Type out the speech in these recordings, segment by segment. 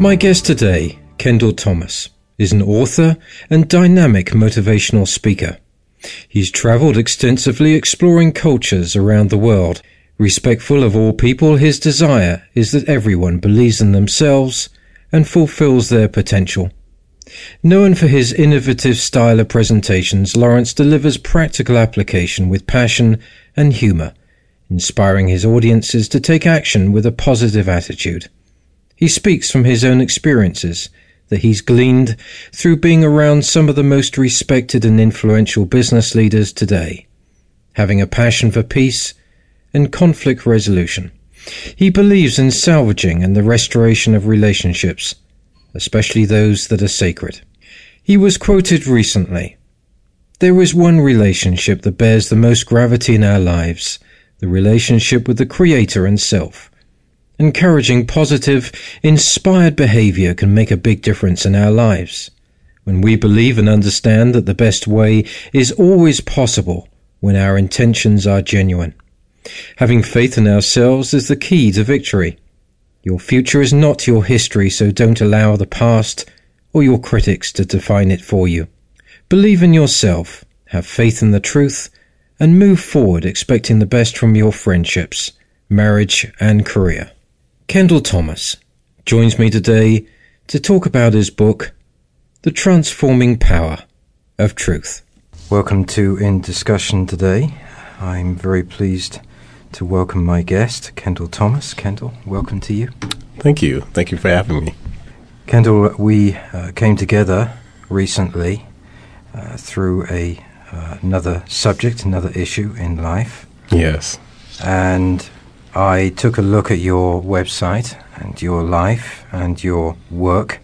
My guest today, Kendall Thomas, is an author and dynamic motivational speaker. He's traveled extensively exploring cultures around the world. Respectful of all people, his desire is that everyone believes in themselves and fulfills their potential. Known for his innovative style of presentations, Lawrence delivers practical application with passion and humor, inspiring his audiences to take action with a positive attitude. He speaks from his own experiences that he's gleaned through being around some of the most respected and influential business leaders today, having a passion for peace and conflict resolution. He believes in salvaging and the restoration of relationships especially those that are sacred. He was quoted recently There is one relationship that bears the most gravity in our lives the relationship with the Creator and self. Encouraging positive, inspired behavior can make a big difference in our lives. When we believe and understand that the best way is always possible when our intentions are genuine. Having faith in ourselves is the key to victory. Your future is not your history, so don't allow the past or your critics to define it for you. Believe in yourself, have faith in the truth, and move forward expecting the best from your friendships, marriage, and career. Kendall Thomas joins me today to talk about his book, The Transforming Power of Truth. Welcome to In Discussion today. I'm very pleased to welcome my guest, Kendall Thomas. Kendall, welcome to you. Thank you. Thank you for having me. Kendall, we uh, came together recently uh, through a uh, another subject, another issue in life. Yes. And I took a look at your website and your life and your work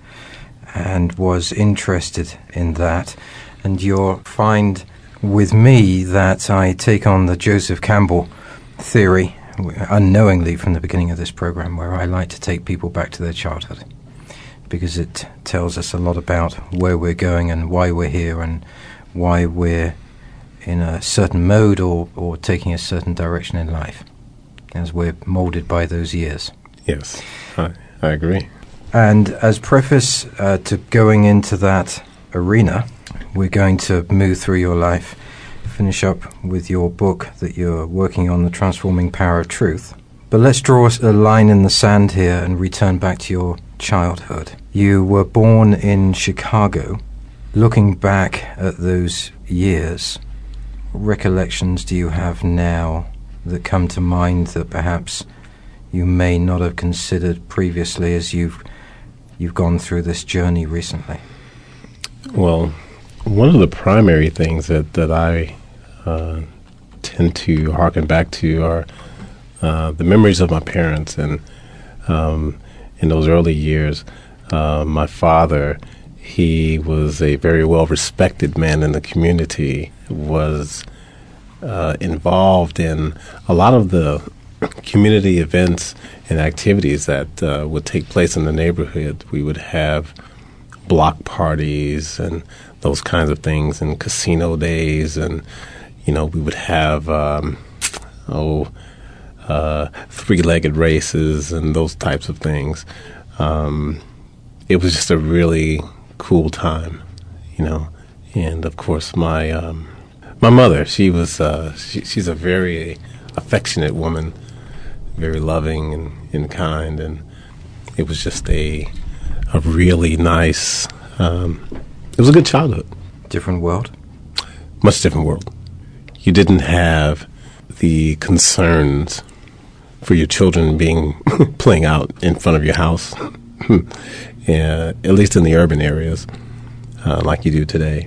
and was interested in that. And you'll find with me that I take on the Joseph Campbell theory unknowingly from the beginning of this program where I like to take people back to their childhood because it tells us a lot about where we're going and why we're here and why we're in a certain mode or, or taking a certain direction in life as we're molded by those years. Yes, I, I agree. And as preface uh, to going into that arena, we're going to move through your life finish up with your book that you're working on, The Transforming Power of Truth. But let's draw a line in the sand here and return back to your childhood. You were born in Chicago. Looking back at those years, recollections do you have now that come to mind that perhaps you may not have considered previously as you've you've gone through this journey recently? Well, one of the primary things that, that I uh, tend to harken back to are uh, the memories of my parents. And um, in those early years, uh, my father, he was a very well respected man in the community, was uh, involved in a lot of the community events and activities that uh, would take place in the neighborhood. We would have block parties and those kinds of things, and casino days, and you know, we would have um, oh uh, three-legged races and those types of things. Um, it was just a really cool time, you know. And of course, my um, my mother, she was uh, she, she's a very affectionate woman, very loving and, and kind, and it was just a a really nice. Um, it was a good childhood. Different world. Much different world you didn't have the concerns for your children being playing out in front of your house, yeah, at least in the urban areas, uh, like you do today.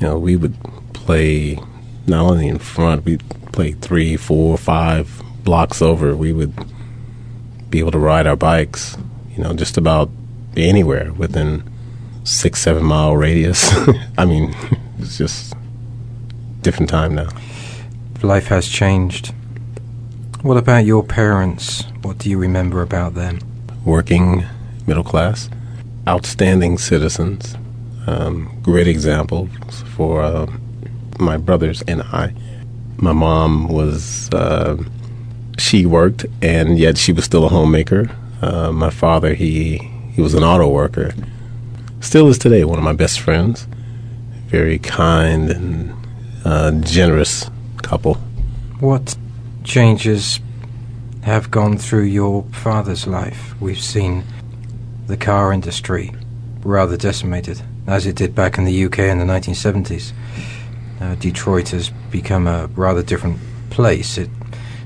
You know, we would play not only in front, we played three, four, five blocks over. We would be able to ride our bikes, you know, just about anywhere within six, seven mile radius. I mean, it's just different time now. Life has changed. What about your parents? What do you remember about them? Working middle class, outstanding citizens, um, great examples for uh, my brothers and I. My mom was, uh, she worked, and yet she was still a homemaker. Uh, my father, he he was an auto worker. Still is today one of my best friends. Very kind and uh, generous couple. What changes have gone through your father's life? We've seen the car industry rather decimated, as it did back in the UK in the 1970s. Uh, Detroit has become a rather different place. It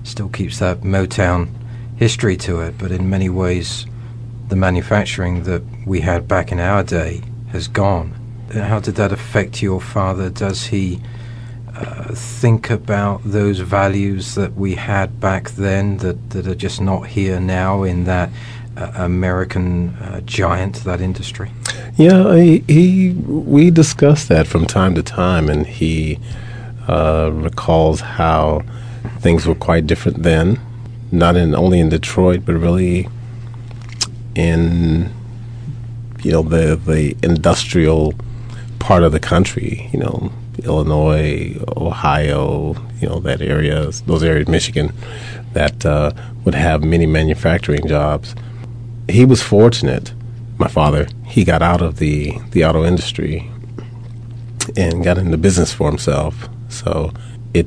still keeps that Motown history to it, but in many ways, the manufacturing that we had back in our day has gone. How did that affect your father? Does he uh, think about those values that we had back then that, that are just not here now in that uh, American uh, giant, that industry? Yeah, he, we discuss that from time to time, and he uh, recalls how things were quite different then, not in only in Detroit, but really in you know the the industrial part of the country. You know, Illinois, Ohio, you know that area, those areas, Michigan, that uh, would have many manufacturing jobs. He was fortunate. My father, he got out of the the auto industry and got into business for himself. So it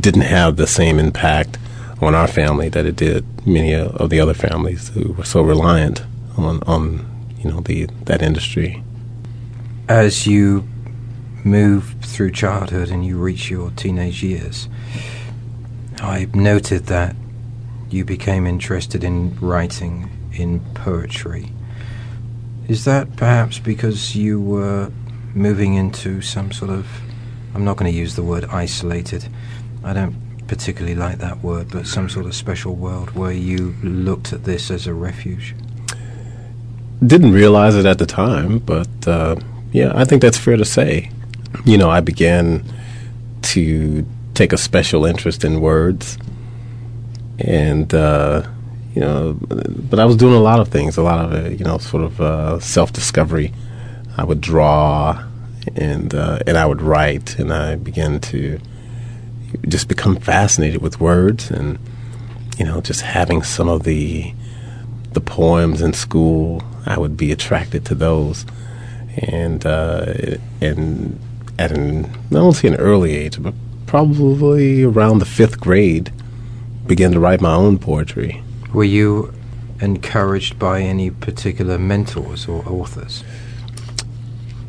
didn't have the same impact on our family that it did many of the other families who were so reliant on on you know the that industry. As you move through childhood and you reach your teenage years, I noted that you became interested in writing in poetry. Is that perhaps because you were moving into some sort of I'm not going to use the word isolated. I don't particularly like that word, but some sort of special world where you looked at this as a refuge? Didn't realize it at the time, but uh, yeah, I think that's fair to say. You know, I began to take a special interest in words, and uh, you know, but I was doing a lot of things, a lot of it, you know, sort of uh, self discovery. I would draw, and uh, and I would write, and I began to just become fascinated with words and you know just having some of the the poems in school I would be attracted to those and uh, and at an not only an early age but probably around the fifth grade began to write my own poetry were you encouraged by any particular mentors or authors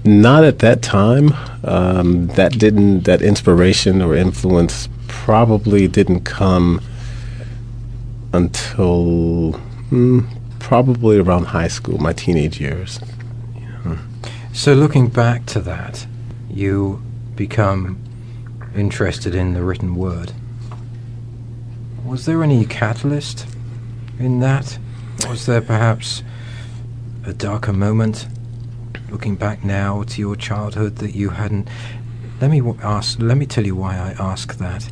not at that time. Um, that didn't. That inspiration or influence probably didn't come until mm, probably around high school, my teenage years. Yeah. So, looking back to that, you become interested in the written word. Was there any catalyst in that? Was there perhaps a darker moment looking back now to your childhood that you hadn't let me ask let me tell you why I ask that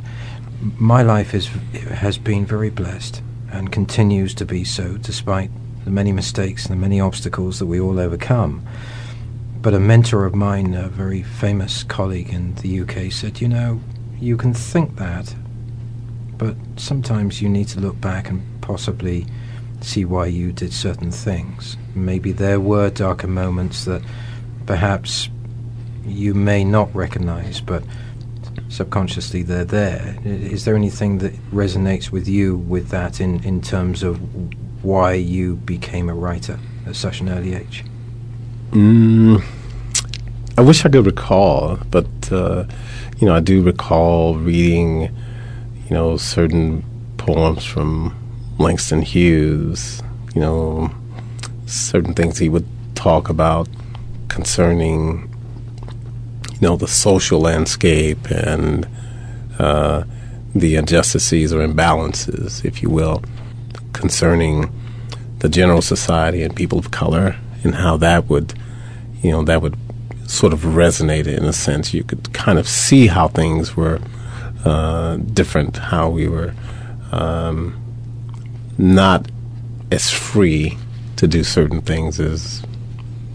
my life is has been very blessed and continues to be so despite the many mistakes and the many obstacles that we all overcome but a mentor of mine a very famous colleague in the UK said you know you can think that but sometimes you need to look back and possibly see why you did certain things. Maybe there were darker moments that perhaps you may not recognize, but subconsciously they're there. Is there anything that resonates with you with that in, in terms of why you became a writer at such an early age? Mm, I wish I could recall, but uh, you know, I do recall reading, you know, certain poems from Langston Hughes, you know, certain things he would talk about concerning, you know, the social landscape and uh, the injustices or imbalances, if you will, concerning the general society and people of color, and how that would, you know, that would sort of resonate in a sense. You could kind of see how things were uh, different, how we were um, not as free to do certain things as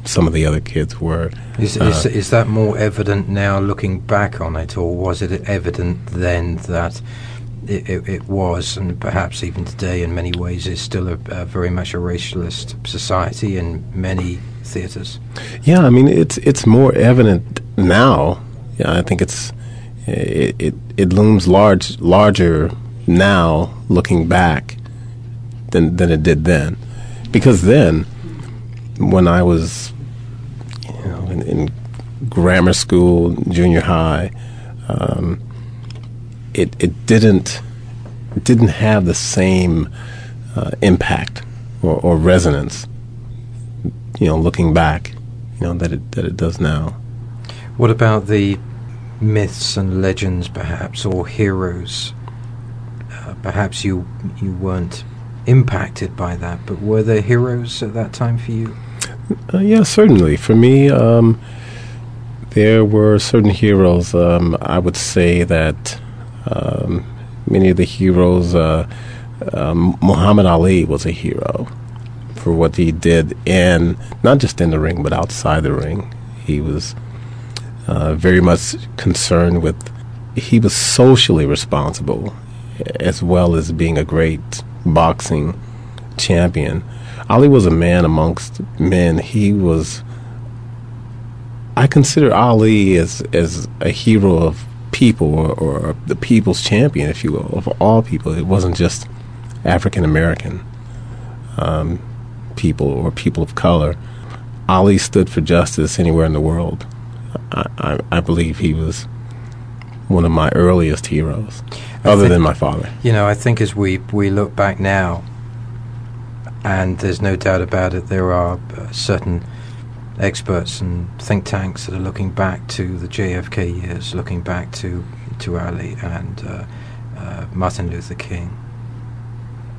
some of the other kids were. Is, uh, is, is, that more evident now looking back on it, or was it evident then that it, it, it was, and perhaps even today in many ways, is still a, a very much a racialist society in many theaters? Yeah, I mean, it's it's more evident now. Yeah, I think it's it, it, it looms large larger now looking back than than it did then, because then when I was you know in, in grammar school, junior high, um, it it didn't it didn't have the same uh, impact or, or, resonance. You know, looking back, you know that it that it does now. What about the myths and legends, perhaps, or heroes? Uh, perhaps you you weren't impacted by that, but were there heroes at that time for you? Uh, yeah, certainly. For me, um, there were certain heroes. Um, I would say that um, many of the heroes, uh, um, Muhammad Ali was a hero for what he did in not just in the ring but outside the ring. He was uh, very much concerned with. He was socially responsible as well as being a great boxing champion. Ali was a man amongst men. He was. I consider Ali as as a hero of people or, or the people's champion, if you will, of all people. It wasn't just African American um, people or people of color. Ali stood for justice anywhere in the world. I, I, I believe he was one of my earliest heroes, I other think, than my father. You know, I think as we we look back now, and there's no doubt about it, there are certain experts and think tanks that are looking back to the JFK years, looking back to to Ali and uh, uh, Martin Luther King,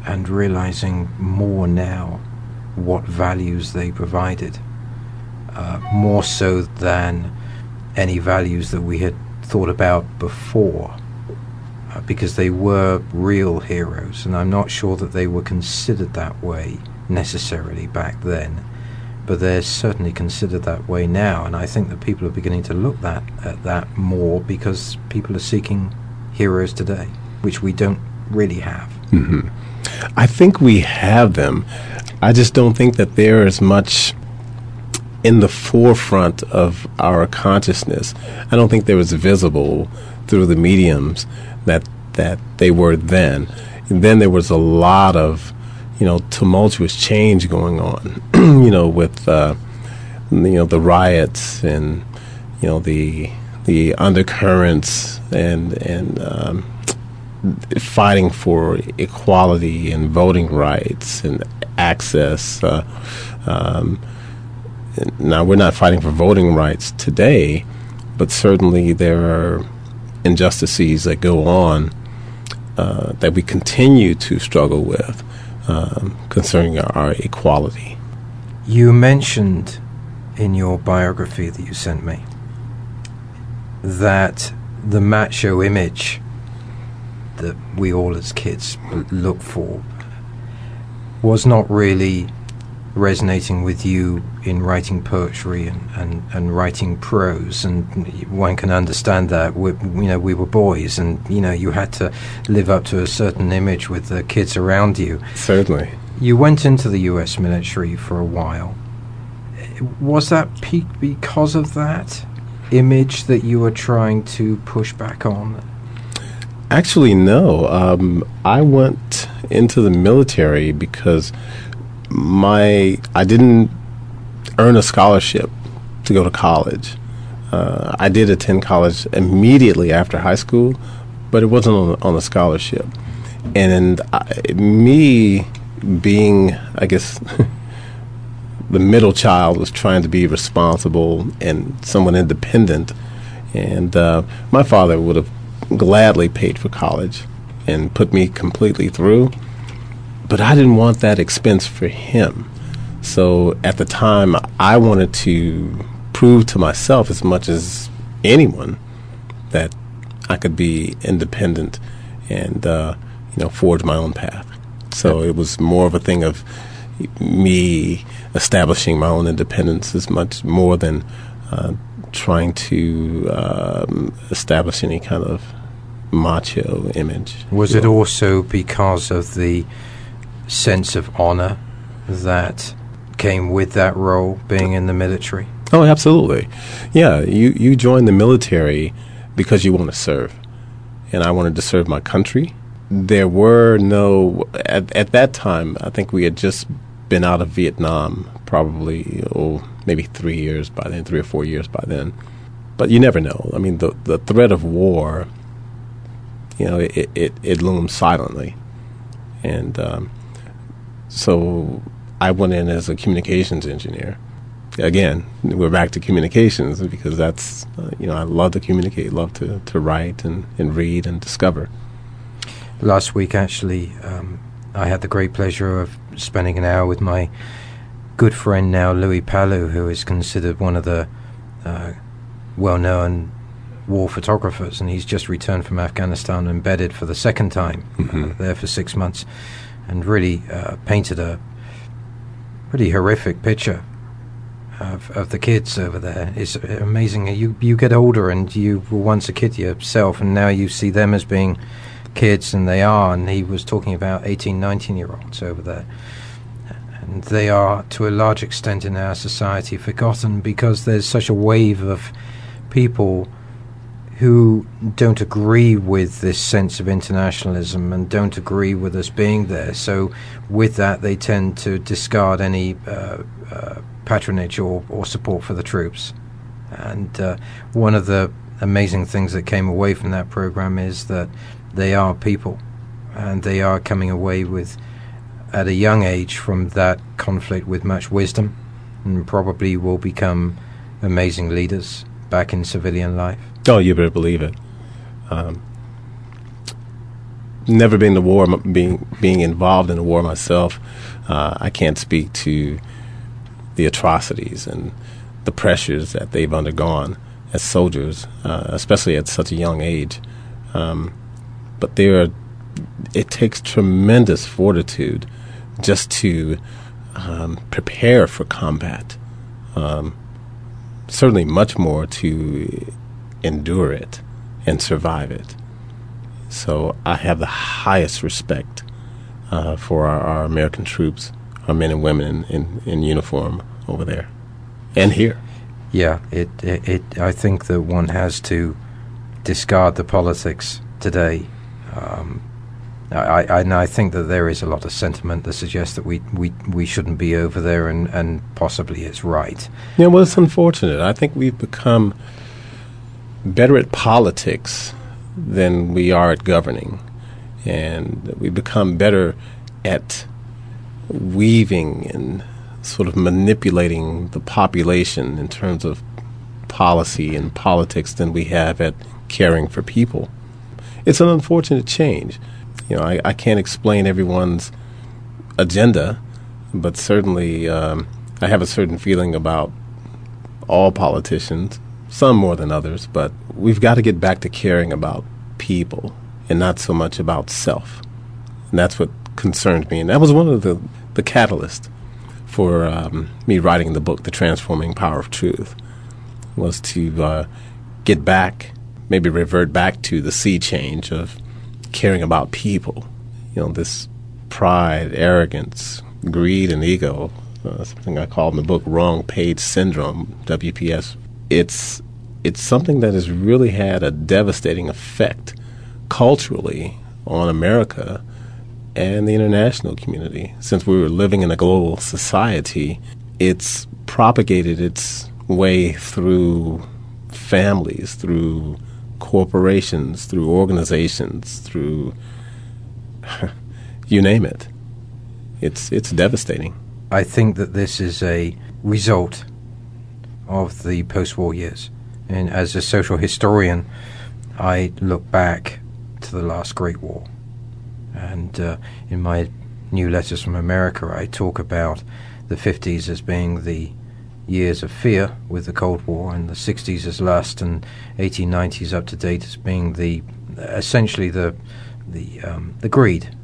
and realizing more now what values they provided, uh, more so than any values that we had thought about before. Uh, because they were real heroes, and I'm not sure that they were considered that way necessarily back then but they're certainly considered that way now. And I think that people are beginning to look that at that more because people are seeking heroes today, which we don't really have. Mm-hmm. I think we have them. I just don't think that they're as much in the forefront of our consciousness. I don't think they're as visible through the mediums that that they were then. And then there was a lot of you know tumultuous change going on. you know with uh, you know the riots and you know the the undercurrents and and um, fighting for equality and voting rights and access. Uh, um, now we're not fighting for voting rights today, but certainly there are injustices that go on uh, that we continue to struggle with um, concerning our equality. You mentioned in your biography that you sent me that the macho image that we all as kids look for was not really resonating with you in writing poetry and, and, and writing prose, and one can understand that. We, you know, we were boys, and you know, you had to live up to a certain image with the kids around you. Certainly. You went into the U.S. military for a while. Was that peak because of that image that you were trying to push back on? Actually, no. Um, I went into the military because my I didn't earn a scholarship to go to college. Uh, I did attend college immediately after high school, but it wasn't on, on a scholarship. And I, me being, I guess, the middle child was trying to be responsible and somewhat independent. And uh, my father would have gladly paid for college and put me completely through. But I didn't want that expense for him. So at the time, I wanted to prove to myself as much as anyone that I could be independent and uh, you know forge my own path. So it was more of a thing of me establishing my own independence as much more than uh, trying to um, establish any kind of macho image. Was it also because of the sense of honor that came with that role, being in the military? Oh, absolutely. Yeah, you, you join the military because you want to serve. And I wanted to serve my country. There were no, at, at that time, I think we had just been out of Vietnam, probably, oh, maybe three years by then, three or four years by then. But you never know. I mean, the, the threat of war, you know, it, it, it looms silently. And um, so I went in as a communications engineer. Again, we're back to communications because that's, uh, you know, I love to communicate, love to, to write and, and read and discover. Last week, actually, um, I had the great pleasure of spending an hour with my good friend now, Louie Palu, who is considered one of the uh, well known war photographers, and he's just returned from Afghanistan, embedded for the second time mm-hmm. uh, there for six months, and really uh, painted a pretty horrific picture of, of the kids over there. It's amazing. You you get older, and you were once a kid yourself, and now you see them as being kids, and they are. And he was talking about 18, 19 year olds over there. And they are, to a large extent in our society, forgotten because there's such a wave of people who don't agree with this sense of internationalism and don't agree with us being there. So, with that, they tend to discard any uh, uh, patronage or, or support for the troops. And uh, one of the amazing things that came away from that program is that they are people, and they are coming away with, at a young age, from that conflict with much wisdom, and probably will become amazing leaders back in civilian life. Oh, you better believe it. Um, never been to war, being being involved in a war myself. Uh, I can't speak to the atrocities and the pressures that they've undergone as soldiers, uh, especially at such a young age. Um, but there, are, it takes tremendous fortitude just to um, prepare for combat. Um, certainly, much more to endure it and survive it. So I have the highest respect uh, for our, our, American troops, our men and women in, in, in, uniform over there and here. Yeah, it, it, it, I think that one has to discard the politics today um, I, I, and I think that there is a lot of sentiment that suggests that we, we, we shouldn't be over there, and, and possibly it's right. Yeah, well, it's unfortunate. I think we've become better at politics than we are at governing, and we become better at weaving and sort of manipulating the population in terms of policy and politics than we have at caring for people it's an unfortunate change. You know, I, I can't explain everyone's agenda, but certainly um, I have a certain feeling about all politicians, some more than others, but we've got to get back to caring about people and not so much about self. And that's what concerned me. And that was one of the, the catalysts for um, me writing the book, The Transforming Power of Truth, was to uh, get back maybe revert back to the sea change of caring about people. You know, this pride, arrogance, greed, and ego, uh, something I call in the book wrong page syndrome, WPS. It's it's something that has really had a devastating effect culturally on America and the international community. Since we were living in a global society, it's propagated its way through families, through corporations, through organizations, through you name it. It's it's devastating. I think that this is a result of the post-war years. And as a social historian, I look back to the last Great War. And uh, in my new letters from America, I talk about the 50s as being the years of fear with the Cold War, and the 60s as lust, and 1890s up to date as being the essentially the the um, the greed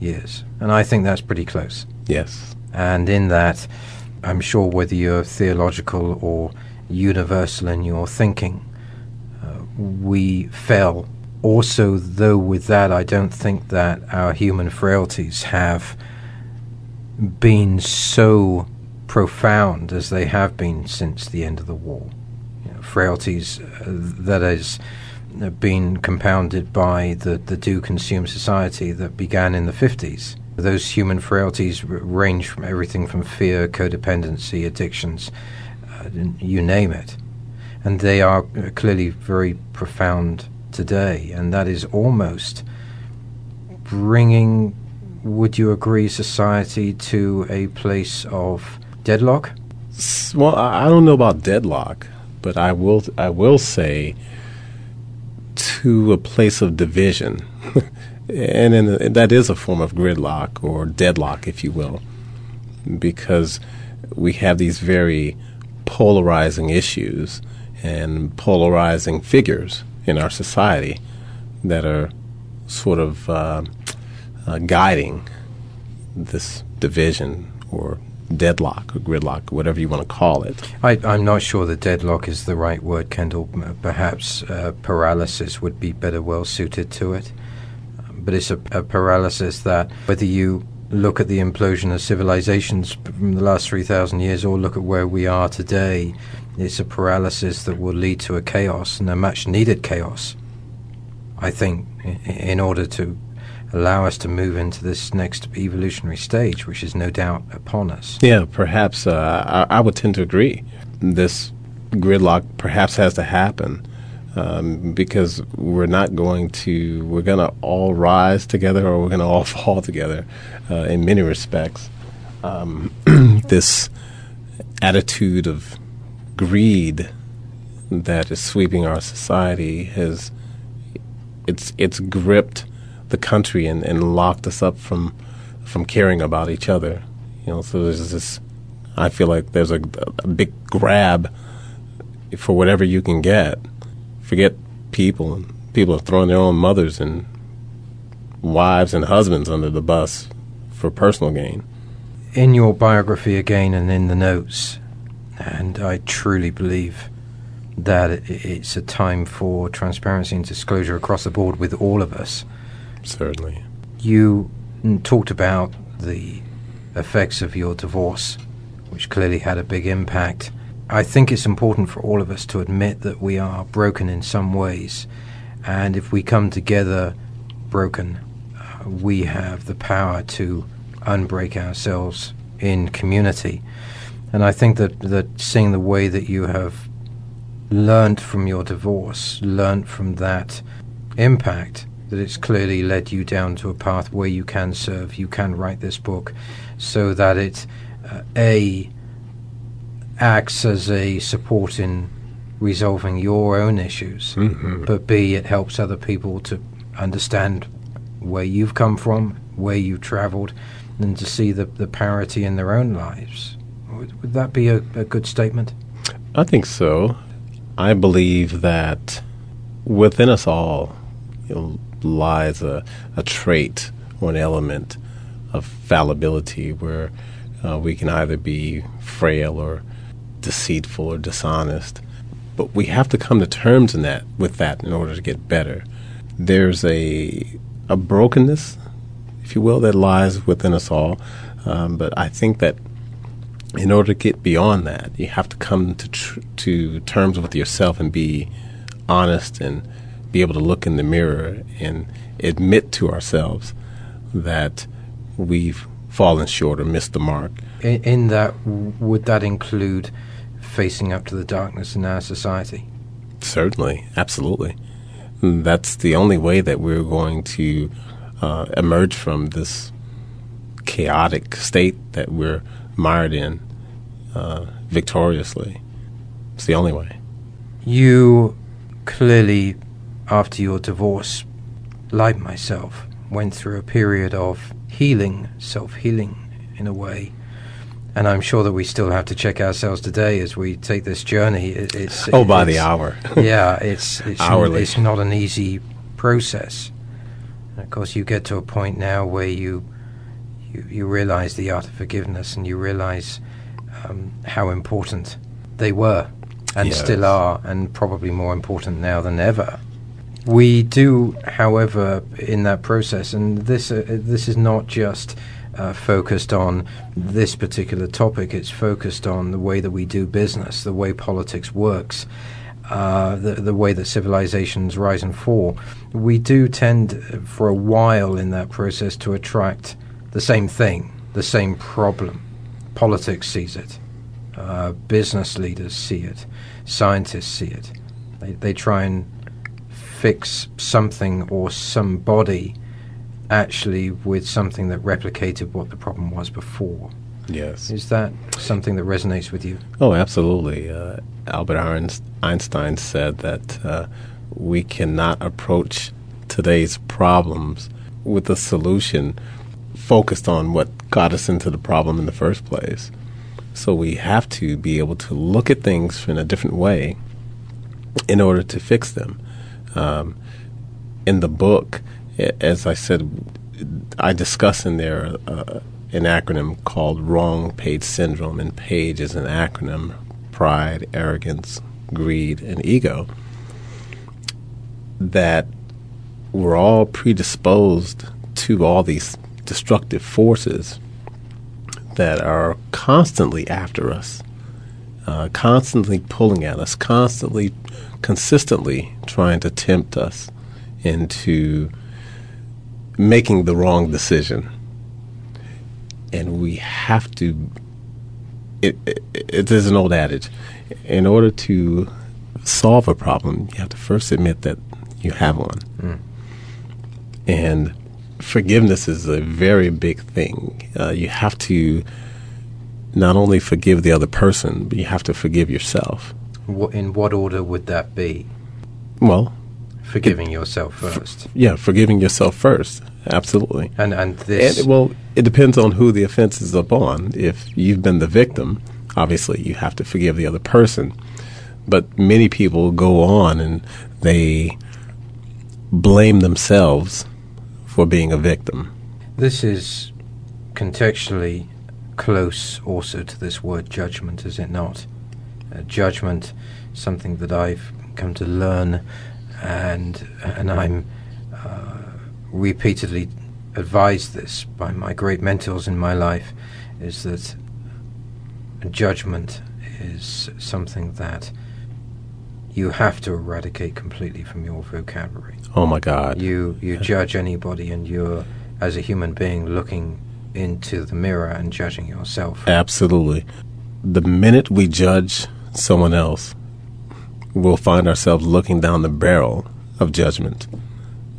years. And I think that's pretty close. Yes. And in that, I'm sure whether you're theological or universal in your thinking, uh, we fell. Also, though, with that, I don't think that our human frailties have been so profound as they have been since the end of the war. You know, frailties uh, that has been compounded by the, the do consume society that began in the 50s. Those human frailties range from everything from fear, codependency, addictions, uh, you name it. And they are clearly very profound today, and that is almost bringing, would you agree, society to a place of deadlock? Well, I don't know about deadlock, but I will. I will say to a place of division. and, and that is a form of gridlock or deadlock, if you will, because we have these very polarizing issues and polarizing figures in our society that are sort of uh, uh, guiding this division or deadlock or gridlock, whatever you want to call it. I, am not sure the deadlock is the right word, Kendall. Perhaps uh, paralysis would be better well suited to it. But it's a, a, paralysis that, whether you look at the implosion of civilizations from the last 3,000 years or look at where we are today, it's a paralysis that will lead to a chaos and a much needed chaos. I think, in order to allow us to move into this next evolutionary stage, which is no doubt upon us. Yeah, perhaps uh, I, I, would tend to agree. This gridlock perhaps has to happen um, because we're not going to, we're going to all rise together or we're going to all fall together uh, in many respects. Um, this attitude of greed that is sweeping our society has it's it's gripped the country and, and locked us up from from caring about each other. You know, so there's this. I feel like there's a, a big grab for whatever you can get. Forget people. People are throwing their own mothers and wives and husbands under the bus for personal gain. In your biography again and in the notes, and I truly believe that it's a time for transparency and disclosure across the board with all of us. Certainly. You talked about the effects of your divorce, which clearly had a big impact. I think it's important for all of us to admit that we are broken in some ways, and if we come together broken, uh, we have the power to unbreak ourselves in community. And I think that, that seeing the way that you have learned from your divorce, learned from that impact, that it's clearly led you down to a path where you can serve, you can write this book, so that it uh, a acts as a support in resolving your own issues, mm-hmm. but b it helps other people to understand where you've come from, where you've travelled, and to see the, the parity in their own lives. Would, would that be a, a good statement? I think so. I believe that within us all, you know, lies a, a trait or an element of fallibility where uh, we can either be frail or deceitful or dishonest. But we have to come to terms in that with that in order to get better. There's a a brokenness, if you will, that lies within us all. Um, but I think that in order to get beyond that, you have to come to tr- to terms with yourself and be honest and be able to look in the mirror and admit to ourselves that we've fallen short or missed the mark. In, in that, would that include facing up to the darkness in our society? Certainly, absolutely. That's the only way that we're going to uh, emerge from this chaotic state that we're mired in uh, victoriously. It's the only way. You clearly after your divorce, like myself, went through a period of healing, self healing in a way. And I'm sure that we still have to check ourselves today as we take this journey. It, it's oh, by it's, the hour. yeah, it's it's, Hourly. it's not an easy process. And of course, you get to a point now where you you, you realize the art of forgiveness, and you realize um, how important they were, and Yes. still are, and probably more important now than ever. We do, however, in that process, and this uh, this is not just uh, focused on this particular topic. It's focused on the way that we do business, the way politics works, uh, the the way that civilizations rise and fall. We do tend, uh, for a while in that process, to attract the same thing, the same problem. Politics sees it, uh, business leaders see it, scientists see it. They they try and fix something or somebody actually with something that replicated what the problem was before. Yes. Is that something that resonates with you? Oh, absolutely. Uh, Albert Einstein said that uh, we cannot approach today's problems with a solution focused on what got us into the problem in the first place. So we have to be able to look at things in a different way in order to fix them. Um, in the book, as I said, I discuss in there uh, an acronym called Wrong Page Syndrome, and PAGE is an acronym pride, arrogance, greed, and ego. That we're all predisposed to all these destructive forces that are constantly after us, uh, constantly pulling at us, constantly, consistently trying to tempt us into making the wrong decision. And we have to. It, it, it is an old adage. In order to solve a problem, you have to first admit that you have one. And forgiveness is a very big thing. Uh, you have to not only forgive the other person, but you have to forgive yourself. Wh- In what order would that be? Well, Forgiving yourself first, yeah, forgiving yourself first. Absolutely. and and this. And, well, it depends on who the offense is upon. If you've been the victim, obviously you have to forgive the other person. But many people go on and they blame themselves for being a victim. This is contextually close also to this word judgment, is it not? Uh, judgment, something that I've come to learn, and and I'm uh, repeatedly advised this by my great mentors in my life, is that judgment is something that you have to eradicate completely from your vocabulary. Oh my God. You you judge anybody, and you're as a human being looking into the mirror and judging yourself. Absolutely. The minute we judge someone else, we'll find ourselves looking down the barrel of judgment.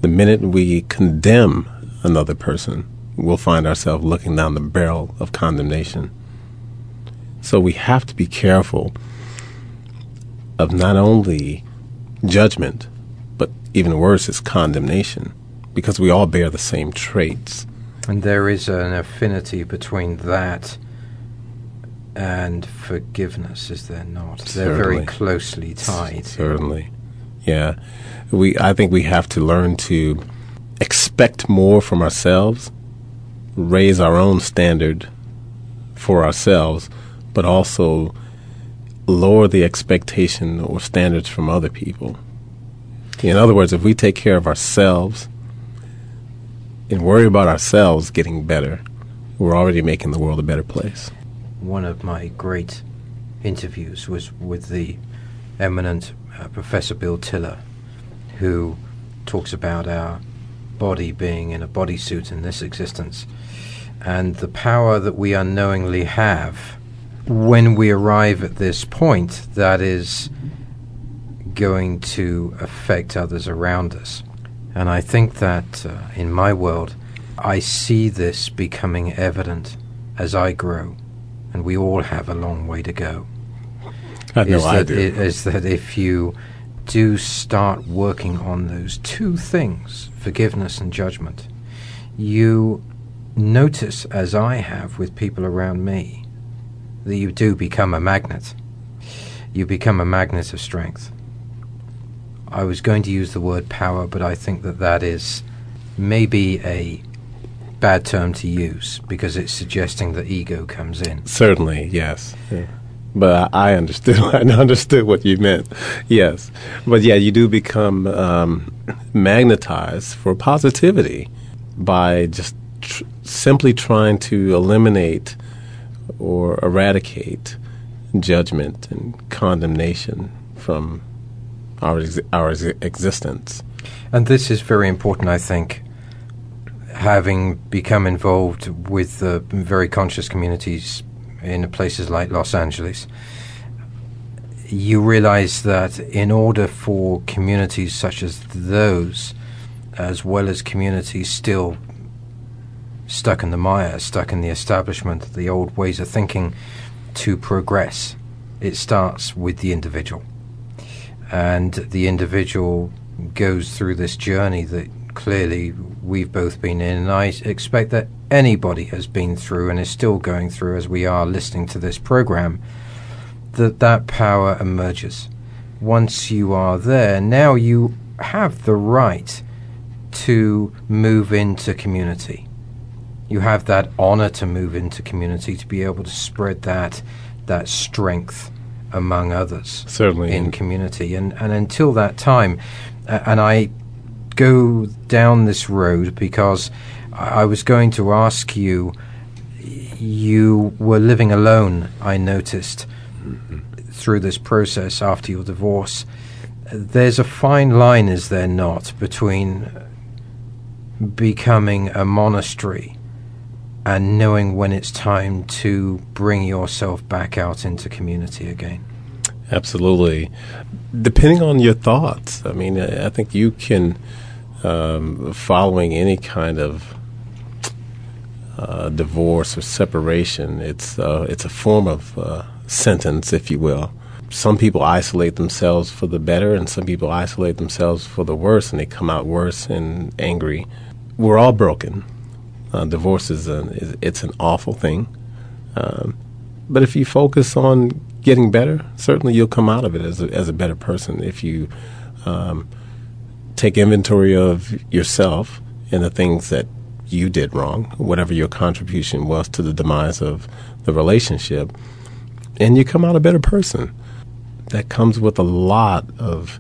The minute we condemn another person, we'll find ourselves looking down the barrel of condemnation. So we have to be careful of not only judgment, but even worse is condemnation, because we all bear the same traits. And there is an affinity between that and forgiveness, is there not? They're very closely tied. Certainly. Yeah. We I think we have to learn to expect more from ourselves, raise our own standard for ourselves, but also lower the expectation or standards from other people. In other words, if we take care of ourselves and worry about ourselves getting better, we're already making the world a better place. One of my great interviews was with the eminent uh, Professor Bill Tiller, who talks about our body being in a bodysuit in this existence and the power that we unknowingly have when we arrive at this point that is going to affect others around us. And I think that uh, in my world, I see this becoming evident as I grow, and we all have a long way to go. I know is I that, do. is that if you do start working on those two things, forgiveness and judgment, you notice, as I have with people around me, that you do become a magnet. You become a magnet of strength. I was going to use the word power, but I think that that is maybe a bad term to use because it's suggesting that ego comes in. Certainly, yes. Yeah. But I, understood. I understood what you meant. Yes, but yeah, you do become um, magnetized for positivity by just tr- simply trying to eliminate or eradicate judgment and condemnation from our ex- our ex- existence. And this is very important, I think. Having become involved with the very conscious communities in places like Los Angeles, you realize that in order for communities such as those, as well as communities still stuck in the mire, stuck in the establishment, the old ways of thinking, to progress, it starts with the individual. And the individual goes through this journey that clearly we've both been in, and I expect that anybody has been through and is still going through as we are listening to this program, that that power emerges. Once you are there, now you have the right to move into community. You have that honor to move into community, to be able to spread that that strength among others. Certainly. In community. And, and until that time, uh, and I go down this road because I was going to ask you, you were living alone, I noticed, through this process after your divorce. There's a fine line, is there not, between becoming a monastery and knowing when it's time to bring yourself back out into community again? Absolutely. Depending on your thoughts, I mean, I think you can, um, following any kind of uh, divorce or separation, it's uh, it's a form of uh, sentence, if you will. Some people isolate themselves for the better, and some people isolate themselves for the worse, and they come out worse and angry. We're all broken. Uh, divorce is, a, is, it's an awful thing, um, but if you focus on getting better, certainly you'll come out of it as a, as a better person. If you um, take inventory of yourself and the things that you did wrong, whatever your contribution was to the demise of the relationship, and you come out a better person. That comes with a lot of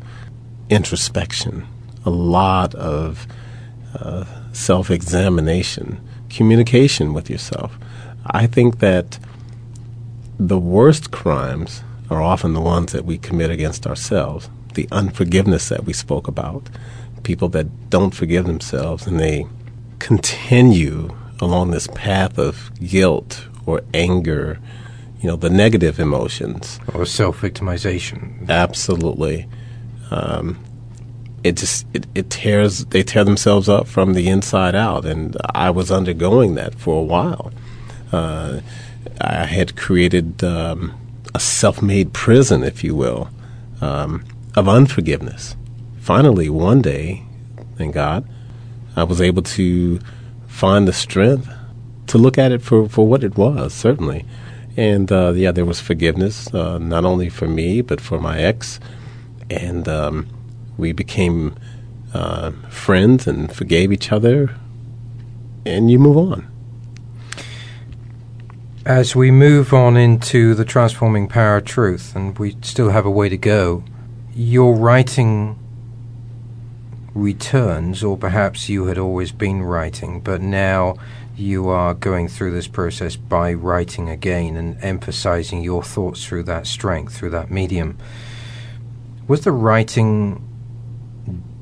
introspection, a lot of uh, self examination, communication with yourself. I think that the worst crimes are often the ones that we commit against ourselves, the unforgiveness that we spoke about, people that don't forgive themselves and they continue along this path of guilt or anger, you know, the negative emotions. Or self victimization. Absolutely. Um, it just it, it tears they tear themselves up from the inside out and I was undergoing that for a while. Uh, I had created um, a self-made prison, if you will, um, of unforgiveness. Finally, one day, thank God, I was able to find the strength to look at it for, for what it was, certainly. And uh, yeah, there was forgiveness, uh, not only for me, but for my ex. And um, we became uh, friends and forgave each other. And you move on. As we move on into the transforming power of truth, and we still have a way to go, your writing returns, or perhaps you had always been writing, but now you are going through this process by writing again and emphasizing your thoughts through that strength, through that medium. Was the writing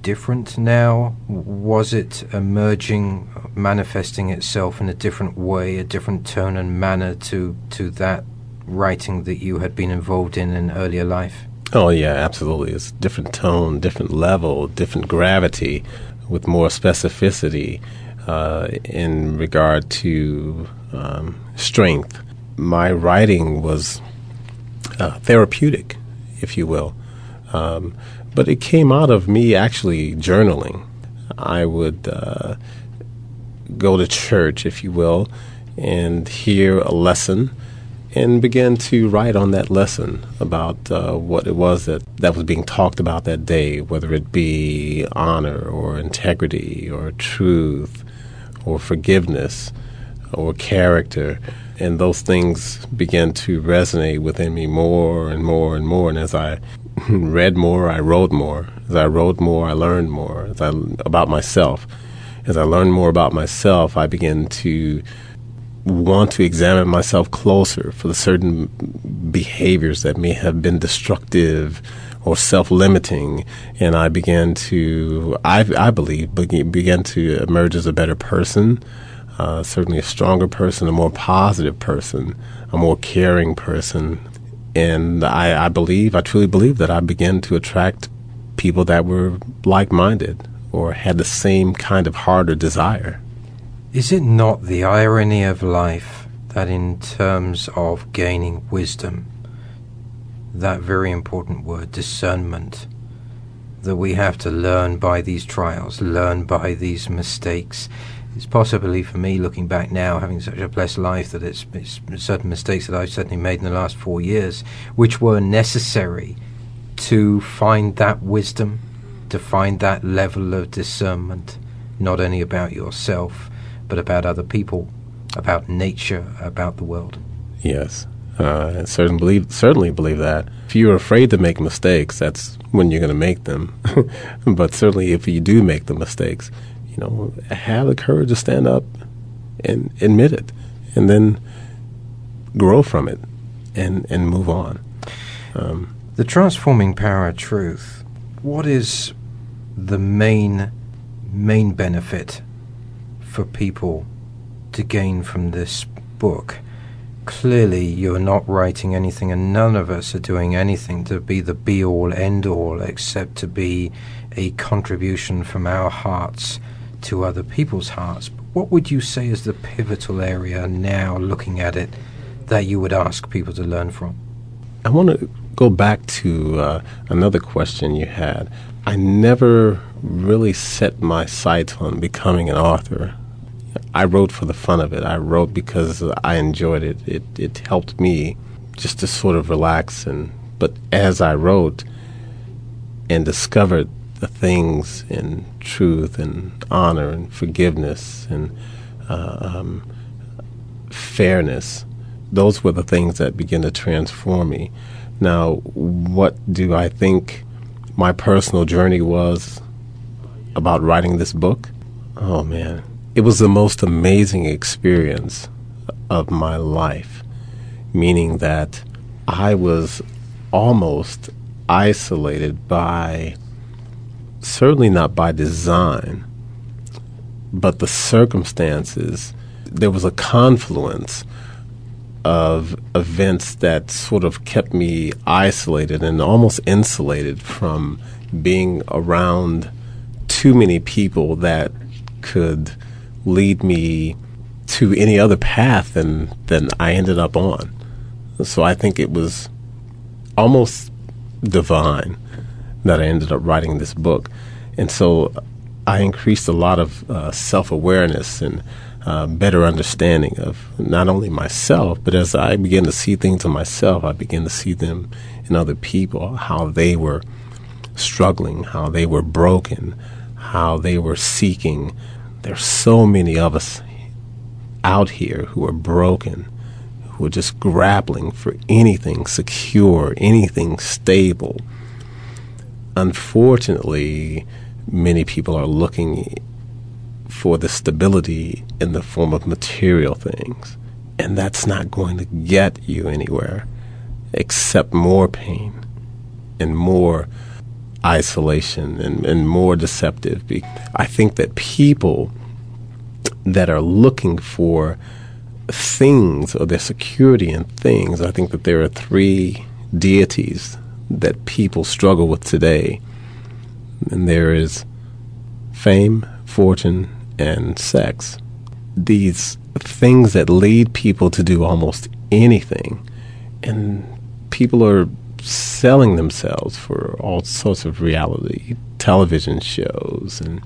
different now? Was it emerging, manifesting itself in a different way, a different tone and manner to, to that writing that you had been involved in in earlier life? Oh yeah, absolutely. It's different tone, different level, different gravity, with more specificity uh, in regard to um, strength. My writing was uh, therapeutic, if you will. Um, but it came out of me actually journaling. I would uh, go to church, if you will, and hear a lesson and began to write on that lesson about uh, what it was that, that was being talked about that day, whether it be honor or integrity or truth or forgiveness or character. And those things began to resonate within me more and more and more. And as I read more, I wrote more. As I wrote more, I learned more as I, about myself. As I learned more about myself, I began to want to examine myself closer for the certain behaviors that may have been destructive or self-limiting, and I began to, I, I believe, began to emerge as a better person, uh, certainly a stronger person, a more positive person, a more caring person, and I, I believe, I truly believe that I began to attract people that were like-minded or had the same kind of heart or desire. Is it not the irony of life that, in terms of gaining wisdom, that very important word, discernment, that we have to learn by these trials, learn by these mistakes? It's possibly for me, looking back now, having such a blessed life, that it's, it's certain mistakes that I've certainly made in the last four years, which were necessary to find that wisdom, to find that level of discernment, not only about yourself but about other people, about nature, about the world. Yes, uh, I certainly believe, certainly believe that. If you're afraid to make mistakes, that's when you're going to make them. but certainly, if you do make the mistakes, you know, have the courage to stand up and admit it, and then grow from it, and and move on. Um, the transforming power of truth. What is the main main benefit for people to gain from this book. Clearly, you're not writing anything, and none of us are doing anything to be the be all end all, except to be a contribution from our hearts to other people's hearts. What would you say is the pivotal area now, looking at it, that you would ask people to learn from? I want to go back to uh, another question you had. I never really set my sights on becoming an author. I wrote for the fun of it. I wrote because I enjoyed it. It it helped me just to sort of relax and but as I wrote and discovered the things in truth and honor and forgiveness and uh, um, fairness, those were the things that began to transform me. Now, what do I think my personal journey was about writing this book? Oh man, it was the most amazing experience of my life, meaning that I was almost isolated by, certainly not by design, but the circumstances. There was a confluence of events that sort of kept me isolated and almost insulated from being around too many people that could lead me to any other path than than I ended up on. So I think it was almost divine that I ended up writing this book, and so I increased a lot of uh, self awareness and uh, better understanding of not only myself, but as I began to see things in myself, I began to see them in other people, how they were struggling, how they were broken, how they were seeking there's so many of us out here who are broken, who are just grappling for anything secure, anything stable. Unfortunately, many people are looking for the stability in the form of material things. And that's not going to get you anywhere except more pain and more isolation and, and more deceptive. I think that people that are looking for things or their security in things, I think that there are three deities that people struggle with today. And there is fame, fortune, and sex. These things that lead people to do almost anything. And people are selling themselves for all sorts of reality television shows and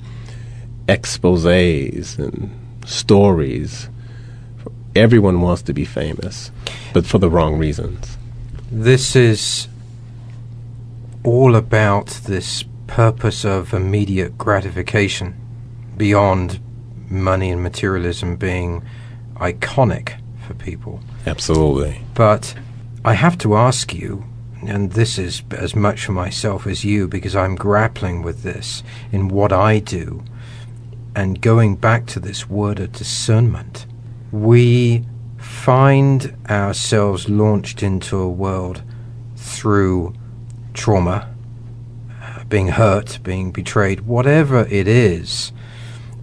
exposés and stories. Everyone wants to be famous, but for the wrong reasons. This is all about this purpose of immediate gratification beyond money and materialism being iconic for people. Absolutely. But I have to ask you, and this is as much for myself as you because I'm grappling with this in what I do, and going back to this word of discernment, we find ourselves launched into a world through trauma, uh, being hurt, being betrayed, whatever it is.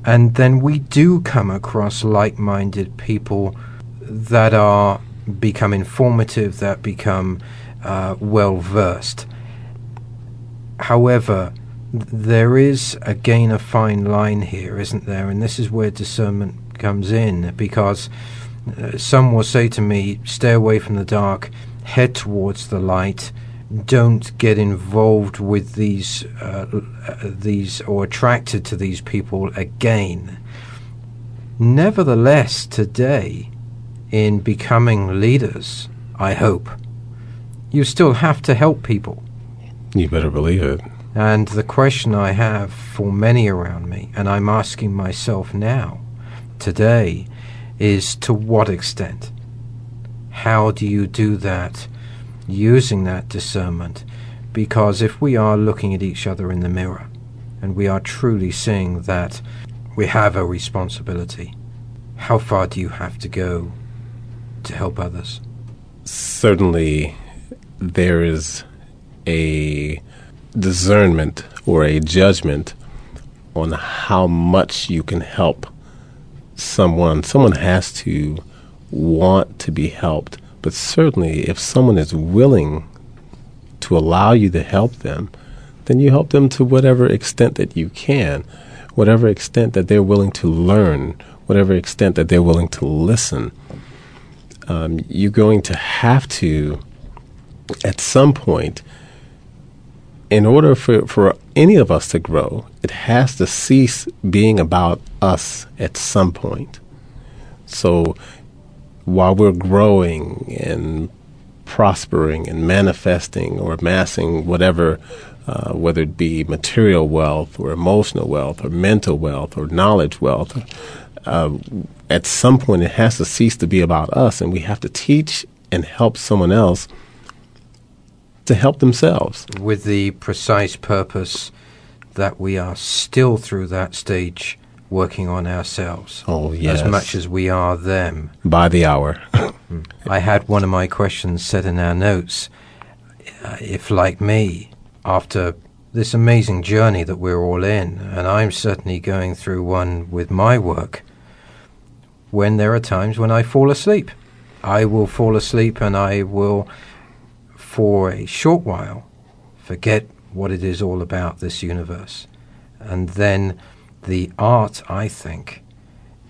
And then we do come across like minded people that are become informative, that become uh, well versed. However, there is again a fine line here, isn't there? And this is where discernment comes in because uh, some will say to me, stay away from the dark, head towards the light. Don't get involved with these, uh, uh these or attracted to these people again. Nevertheless, today, in becoming leaders, I hope, you still have to help people. You better believe it. And the question I have for many around me, and I'm asking myself now, today, is to what extent? How do you do that using that discernment? Because if we are looking at each other in the mirror and we are truly seeing that we have a responsibility, how far do you have to go to help others? Certainly, there is a discernment or a judgment on how much you can help someone. Someone has to want to be helped, but certainly if someone is willing to allow you to help them, then you help them to whatever extent that you can, whatever extent that they're willing to learn, whatever extent that they're willing to listen. Um, you're going to have to, at some point, in order for, for any of us to grow, it has to cease being about us at some point. So while we're growing and prospering and manifesting or amassing whatever, uh, whether it be material wealth or emotional wealth or mental wealth or knowledge wealth, uh, at some point it has to cease to be about us and we have to teach and help someone else to help themselves. With the precise purpose that we are still through that stage working on ourselves. Oh, yes. As much as we are them. By the hour. I had one of my questions set in our notes. Uh, if, like me, after this amazing journey that we're all in, and I'm certainly going through one with my work, when there are times when I fall asleep. I will fall asleep and I will for a short while forget what it is all about, this universe. And then the art, I think,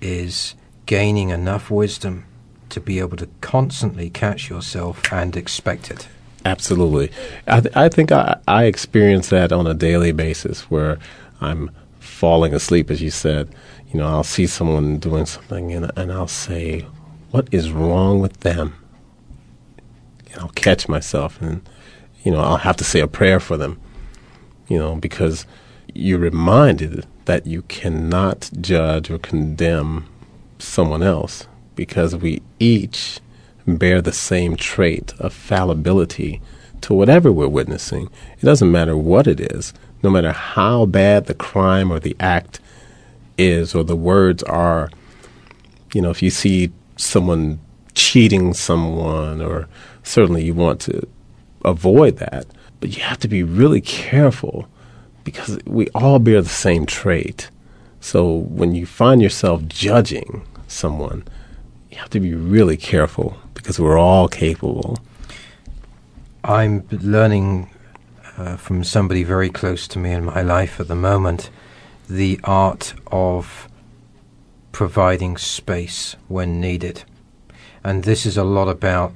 is gaining enough wisdom to be able to constantly catch yourself and expect it. Absolutely. I, th- I think I, I experience that on a daily basis where I'm falling asleep, as you said. You know, I'll see someone doing something and, and I'll say, What is wrong with them? I'll catch myself and, you know, I'll have to say a prayer for them, you know, because you're reminded that you cannot judge or condemn someone else because we each bear the same trait of fallibility to whatever we're witnessing. It doesn't matter what it is, no matter how bad the crime or the act is or the words are. You know, if you see someone cheating someone or certainly you want to avoid that. But you have to be really careful because we all bear the same trait. So when you find yourself judging someone, you have to be really careful because we're all capable. I'm learning uh, from somebody very close to me in my life at the moment the art of providing space when needed. And this is a lot about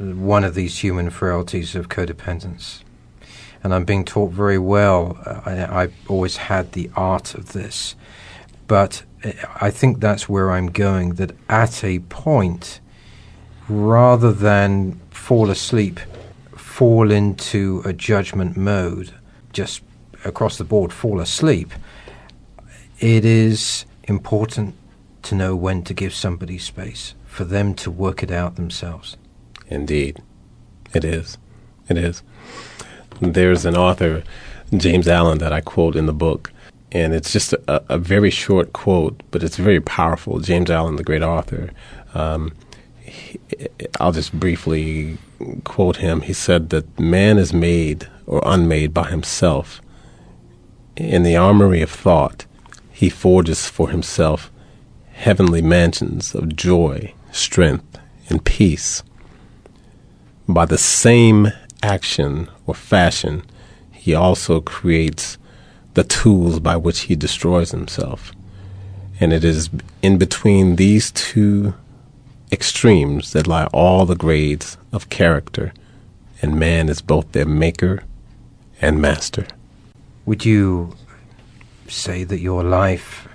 uh, one of these human frailties of codependence. And I'm being taught very well. Uh, I, I've always had the art of this. But uh, I think that's where I'm going, that at a point, rather than fall asleep, fall into a judgment mode, just across the board fall asleep, it is important to know when to give somebody space for them to work it out themselves. Indeed. It is. It is. There's an author, James Allen, that I quote in the book, and it's just a, a very short quote, but it's very powerful. James Allen, the great author, um, he, I'll just briefly quote him. He said that man is made or unmade by himself. In the armory of thought, he forges for himself heavenly mansions of joy, strength, and peace. By the same action or fashion, he also creates the tools by which he destroys himself. And it is in between these two extremes that lie all the grades of character, and man is both their maker and master. Would you say that your life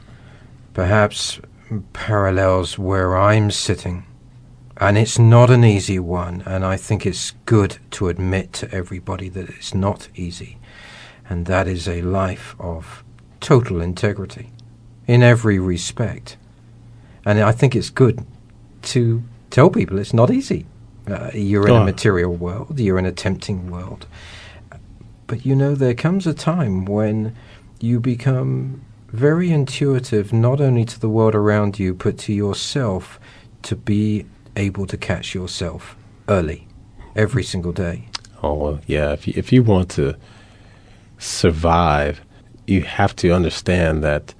perhaps parallels where I'm sitting? And it's not an easy one, and I think it's good to admit to everybody that it's not easy and that is a life of total integrity in every respect. And I think it's good to tell people it's not easy. Uh, you're in a material world, you're in a tempting world. But you know, there comes a time when you become very intuitive, not only to the world around you, but to yourself, to be able to catch yourself early, every single day. Oh, yeah. If you, if you want to survive, you have to understand that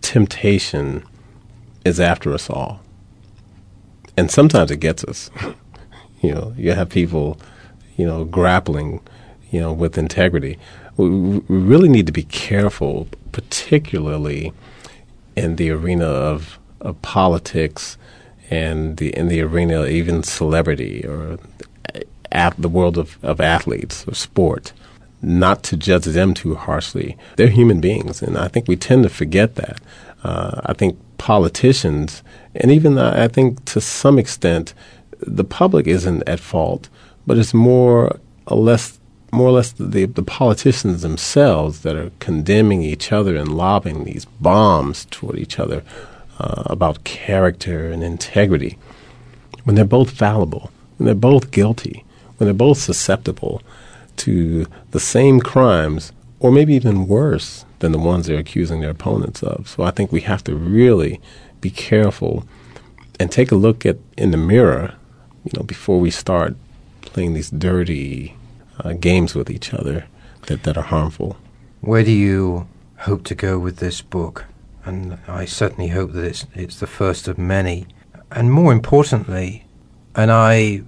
temptation is after us all. And sometimes it gets us. you know, you have people, you know, grappling, you know, with integrity. We, we really need to be careful, particularly in the arena of, of politics and the in the arena even celebrity or at the world of, of athletes or sport not to judge them too harshly. They're human beings, and I think we tend to forget that. Uh, I think politicians, and even uh, I think to some extent, the public isn't at fault, but it's more or less, more or less the, the politicians themselves that are condemning each other and lobbing these bombs toward each other uh, about character and integrity when they're both fallible, when they're both guilty, when they're both susceptible to the same crimes, or maybe even worse than the ones they're accusing their opponents of. So I think we have to really be careful and take a look at in the mirror, you know, before we start playing these dirty uh, games with each other that, that are harmful. Where do you hope to go with this book? And I certainly hope that it's it's the first of many. And more importantly, and I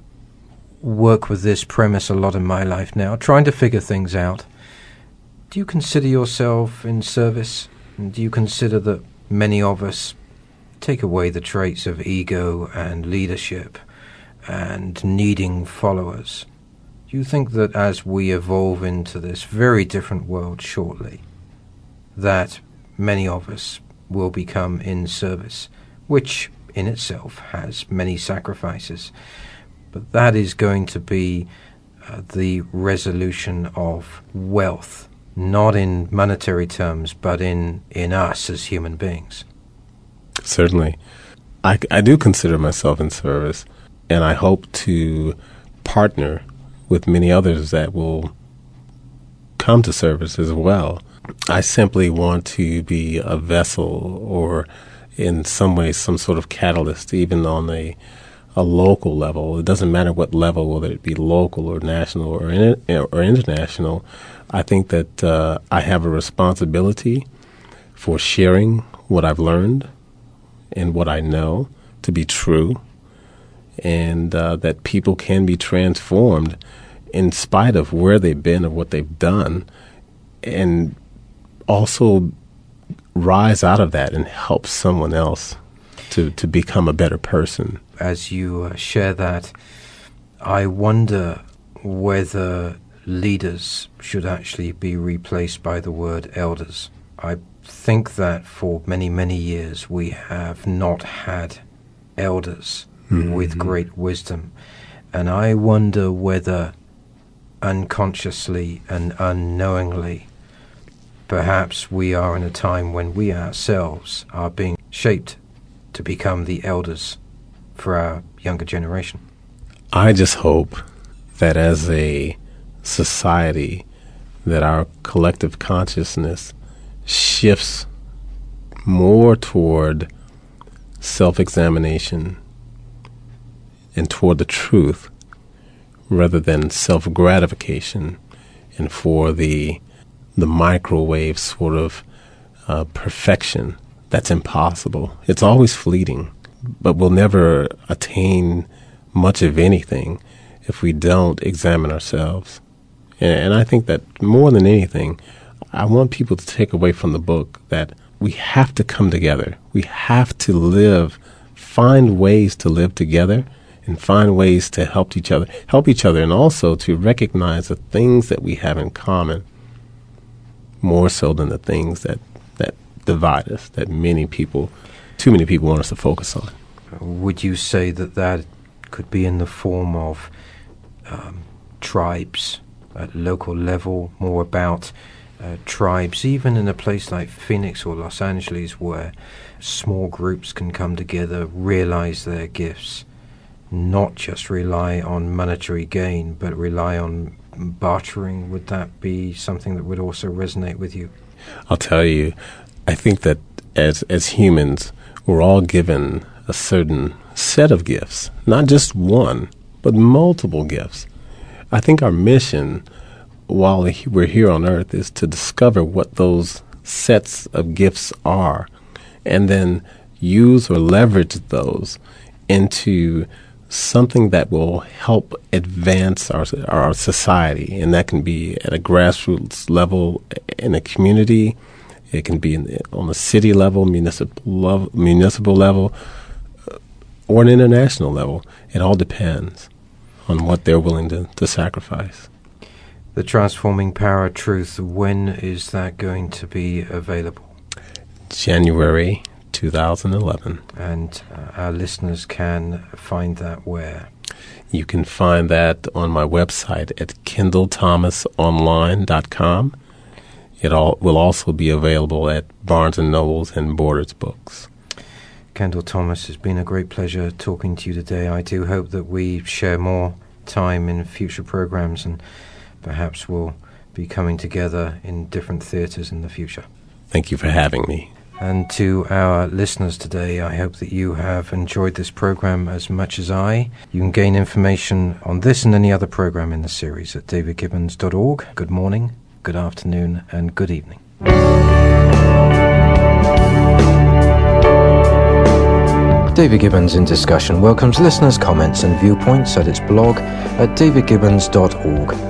work with this premise a lot in my life now, trying to figure things out. Do you consider yourself in service? And do you consider that many of us take away the traits of ego and leadership and needing followers? Do you think that as we evolve into this very different world shortly, that many of us will become in service, which in itself has many sacrifices? But that is going to be uh, the resolution of wealth, not in monetary terms, but in, in us as human beings. Certainly. I, I do consider myself in service, and I hope to partner with many others that will come to service as well. I simply want to be a vessel or in some way some sort of catalyst, even on a a local level. It doesn't matter what level, whether it be local or national or in, or international. I think that uh, I have a responsibility for sharing what I've learned and what I know to be true, and uh, that people can be transformed in spite of where they've been or what they've done, and also rise out of that and help someone else to, to become a better person as you uh, share that, I wonder whether leaders should actually be replaced by the word elders. I think that for many, many years we have not had elders mm-hmm. with great wisdom. And I wonder whether unconsciously and unknowingly, perhaps we are in a time when we ourselves are being shaped to become the elders for our younger generation. I just hope that as a society, that our collective consciousness shifts more toward self-examination and toward the truth rather than self-gratification and for the the microwave sort of uh, perfection that's impossible. It's always fleeting, but we'll never attain much of anything if we don't examine ourselves. And, and I think that more than anything, I want people to take away from the book that we have to come together. We have to live, find ways to live together and find ways to help each other, help each other, and also to recognize the things that we have in common more so than the things that, that divide us, that many people, too many people want us to focus on. Would you say that that could be in the form of um, tribes at local level, more about uh, tribes, even in a place like Phoenix or Los Angeles, where small groups can come together, realize their gifts, not just rely on monetary gain, but rely on bartering. Would that be something that would also resonate with you? I'll tell you, I think that as as humans, we're all given a certain set of gifts, not just one, but multiple gifts. I think our mission while we're here on earth is to discover what those sets of gifts are and then use or leverage those into something that will help advance our our society and that can be at a grassroots level in a community. It can be the, on a city level municipal level, municipal level or an international level. It all depends on what they're willing to, to sacrifice. The Transforming Power of Truth, when is that going to be available? January 2011. And uh, our listeners can find that where? You can find that on my website at kendallthomasonline.com. It all will also be available at Barnes and Nobles and Borders Books. Kendall Thomas, it's been a great pleasure talking to you today. I do hope that we share more time in future programs and perhaps we'll be coming together in different theatres in the future. Thank you for having me. And to our listeners today, I hope that you have enjoyed this program as much as I. You can gain information on this and any other program in the series at davidgibbons.org. Good morning, good afternoon, and good evening. David Gibbons in Discussion welcomes listeners' comments and viewpoints at its blog at davidgibbons.org.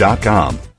bowmanglobalchange.com.